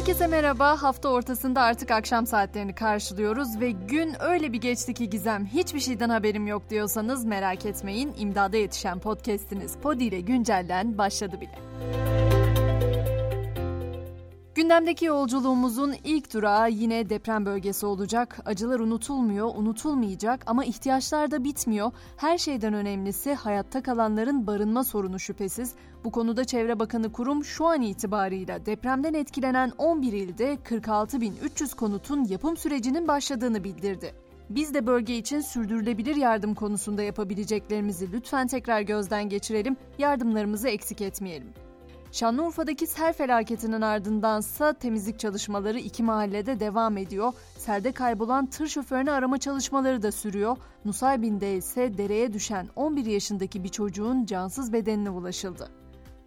Herkese merhaba. Hafta ortasında artık akşam saatlerini karşılıyoruz ve gün öyle bir geçti ki Gizem hiçbir şeyden haberim yok diyorsanız merak etmeyin. İmdada yetişen podcast'iniz Podi ile güncellen başladı bile. Gündemdeki yolculuğumuzun ilk durağı yine deprem bölgesi olacak. Acılar unutulmuyor, unutulmayacak ama ihtiyaçlar da bitmiyor. Her şeyden önemlisi hayatta kalanların barınma sorunu şüphesiz. Bu konuda Çevre Bakanı Kurum şu an itibarıyla depremden etkilenen 11 ilde 46.300 konutun yapım sürecinin başladığını bildirdi. Biz de bölge için sürdürülebilir yardım konusunda yapabileceklerimizi lütfen tekrar gözden geçirelim, yardımlarımızı eksik etmeyelim. Şanlıurfa'daki sel felaketinin ardındansa temizlik çalışmaları iki mahallede devam ediyor. Selde kaybolan tır şoförünü arama çalışmaları da sürüyor. Nusaybin'de ise dereye düşen 11 yaşındaki bir çocuğun cansız bedenine ulaşıldı.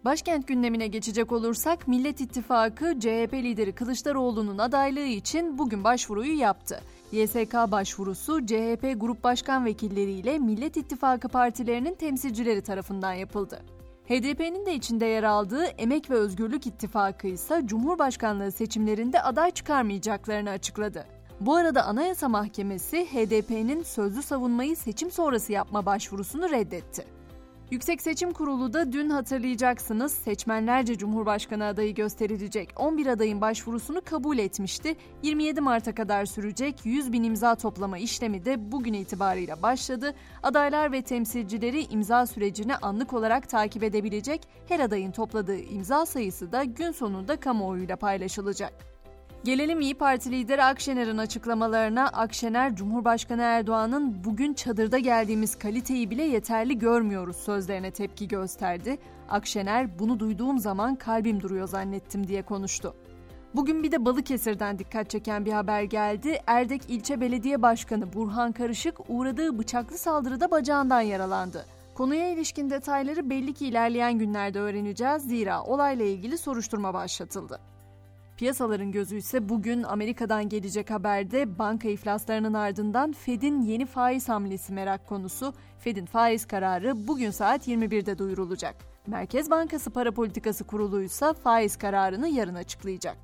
Başkent gündemine geçecek olursak Millet İttifakı CHP lideri Kılıçdaroğlu'nun adaylığı için bugün başvuruyu yaptı. YSK başvurusu CHP Grup Başkan Vekilleriyle Millet İttifakı partilerinin temsilcileri tarafından yapıldı. HDP'nin de içinde yer aldığı Emek ve Özgürlük İttifakı ise Cumhurbaşkanlığı seçimlerinde aday çıkarmayacaklarını açıkladı. Bu arada Anayasa Mahkemesi HDP'nin sözlü savunmayı seçim sonrası yapma başvurusunu reddetti. Yüksek Seçim Kurulu da dün hatırlayacaksınız seçmenlerce Cumhurbaşkanı adayı gösterilecek 11 adayın başvurusunu kabul etmişti. 27 Mart'a kadar sürecek 100 bin imza toplama işlemi de bugün itibarıyla başladı. Adaylar ve temsilcileri imza sürecini anlık olarak takip edebilecek. Her adayın topladığı imza sayısı da gün sonunda kamuoyuyla paylaşılacak. Gelelim İyi Parti lideri Akşener'in açıklamalarına. Akşener, Cumhurbaşkanı Erdoğan'ın bugün çadırda geldiğimiz kaliteyi bile yeterli görmüyoruz sözlerine tepki gösterdi. Akşener, bunu duyduğum zaman kalbim duruyor zannettim diye konuştu. Bugün bir de Balıkesir'den dikkat çeken bir haber geldi. Erdek İlçe Belediye Başkanı Burhan Karışık uğradığı bıçaklı saldırıda bacağından yaralandı. Konuya ilişkin detayları belli ki ilerleyen günlerde öğreneceğiz zira olayla ilgili soruşturma başlatıldı. Piyasaların gözü ise bugün Amerika'dan gelecek haberde banka iflaslarının ardından Fed'in yeni faiz hamlesi merak konusu. Fed'in faiz kararı bugün saat 21'de duyurulacak. Merkez Bankası Para Politikası Kurulu ise faiz kararını yarın açıklayacak.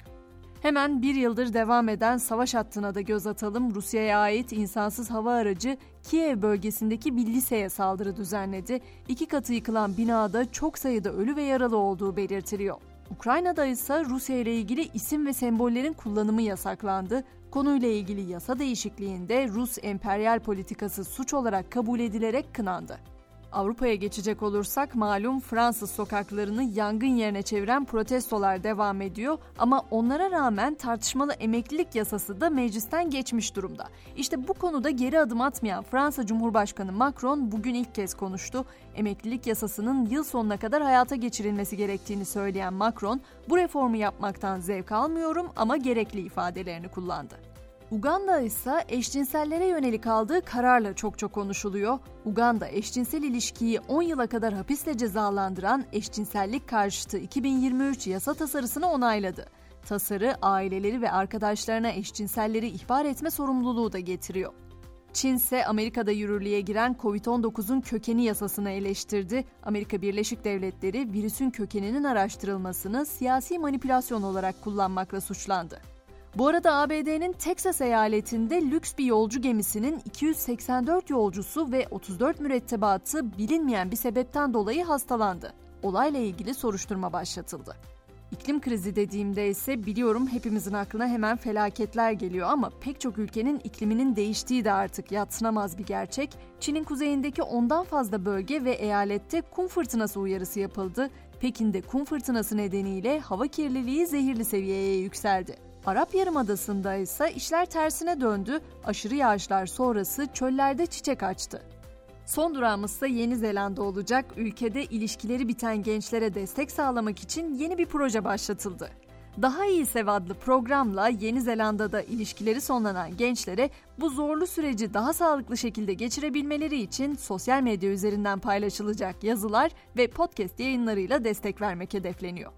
Hemen bir yıldır devam eden savaş hattına da göz atalım. Rusya'ya ait insansız hava aracı Kiev bölgesindeki bir liseye saldırı düzenledi. İki katı yıkılan binada çok sayıda ölü ve yaralı olduğu belirtiliyor. Ukrayna'da ise Rusya ile ilgili isim ve sembollerin kullanımı yasaklandı. Konuyla ilgili yasa değişikliğinde Rus emperyal politikası suç olarak kabul edilerek kınandı. Avrupa'ya geçecek olursak malum Fransız sokaklarını yangın yerine çeviren protestolar devam ediyor ama onlara rağmen tartışmalı emeklilik yasası da meclisten geçmiş durumda. İşte bu konuda geri adım atmayan Fransa Cumhurbaşkanı Macron bugün ilk kez konuştu. Emeklilik yasasının yıl sonuna kadar hayata geçirilmesi gerektiğini söyleyen Macron, bu reformu yapmaktan zevk almıyorum ama gerekli ifadelerini kullandı. Uganda ise eşcinsellere yönelik aldığı kararla çok çok konuşuluyor. Uganda eşcinsel ilişkiyi 10 yıla kadar hapisle cezalandıran eşcinsellik karşıtı 2023 yasa tasarısını onayladı. Tasarı aileleri ve arkadaşlarına eşcinselleri ihbar etme sorumluluğu da getiriyor. Çin ise Amerika'da yürürlüğe giren COVID-19'un kökeni yasasını eleştirdi. Amerika Birleşik Devletleri virüsün kökeninin araştırılmasını siyasi manipülasyon olarak kullanmakla suçlandı. Bu arada ABD'nin Texas eyaletinde lüks bir yolcu gemisinin 284 yolcusu ve 34 mürettebatı bilinmeyen bir sebepten dolayı hastalandı. Olayla ilgili soruşturma başlatıldı. İklim krizi dediğimde ise biliyorum hepimizin aklına hemen felaketler geliyor ama pek çok ülkenin ikliminin değiştiği de artık yatsınamaz bir gerçek. Çin'in kuzeyindeki ondan fazla bölge ve eyalette kum fırtınası uyarısı yapıldı. Pekin'de kum fırtınası nedeniyle hava kirliliği zehirli seviyeye yükseldi. Arap Yarımadası'nda ise işler tersine döndü, aşırı yağışlar sonrası çöllerde çiçek açtı. Son durağımız ise Yeni Zelanda olacak. Ülkede ilişkileri biten gençlere destek sağlamak için yeni bir proje başlatıldı. Daha iyi Sev adlı programla Yeni Zelanda'da ilişkileri sonlanan gençlere bu zorlu süreci daha sağlıklı şekilde geçirebilmeleri için sosyal medya üzerinden paylaşılacak yazılar ve podcast yayınlarıyla destek vermek hedefleniyor.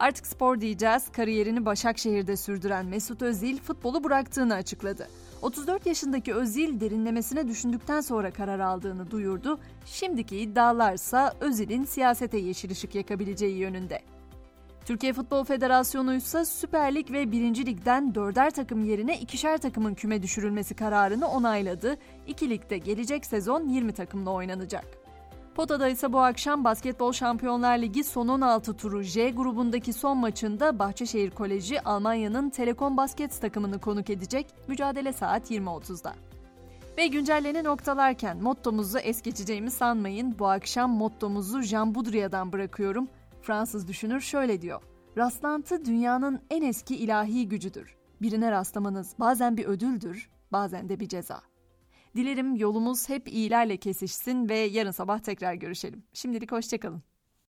Artık spor diyeceğiz. Kariyerini Başakşehir'de sürdüren Mesut Özil futbolu bıraktığını açıkladı. 34 yaşındaki Özil derinlemesine düşündükten sonra karar aldığını duyurdu. Şimdiki iddialarsa Özil'in siyasete yeşil ışık yakabileceği yönünde. Türkiye Futbol Federasyonu ise Süper Lig ve 1. Lig'den dörder takım yerine ikişer takımın küme düşürülmesi kararını onayladı. İki ligde gelecek sezon 20 takımla oynanacak. Pota'da ise bu akşam Basketbol Şampiyonlar Ligi son 16 turu J grubundaki son maçında Bahçeşehir Koleji Almanya'nın Telekom Basket takımını konuk edecek. Mücadele saat 20.30'da. Ve güncelleni noktalarken mottomuzu es geçeceğimi sanmayın. Bu akşam mottomuzu Jean Boudria'dan bırakıyorum. Fransız düşünür şöyle diyor. Rastlantı dünyanın en eski ilahi gücüdür. Birine rastlamanız bazen bir ödüldür, bazen de bir ceza. Dilerim yolumuz hep iyilerle kesişsin ve yarın sabah tekrar görüşelim. Şimdilik hoşçakalın.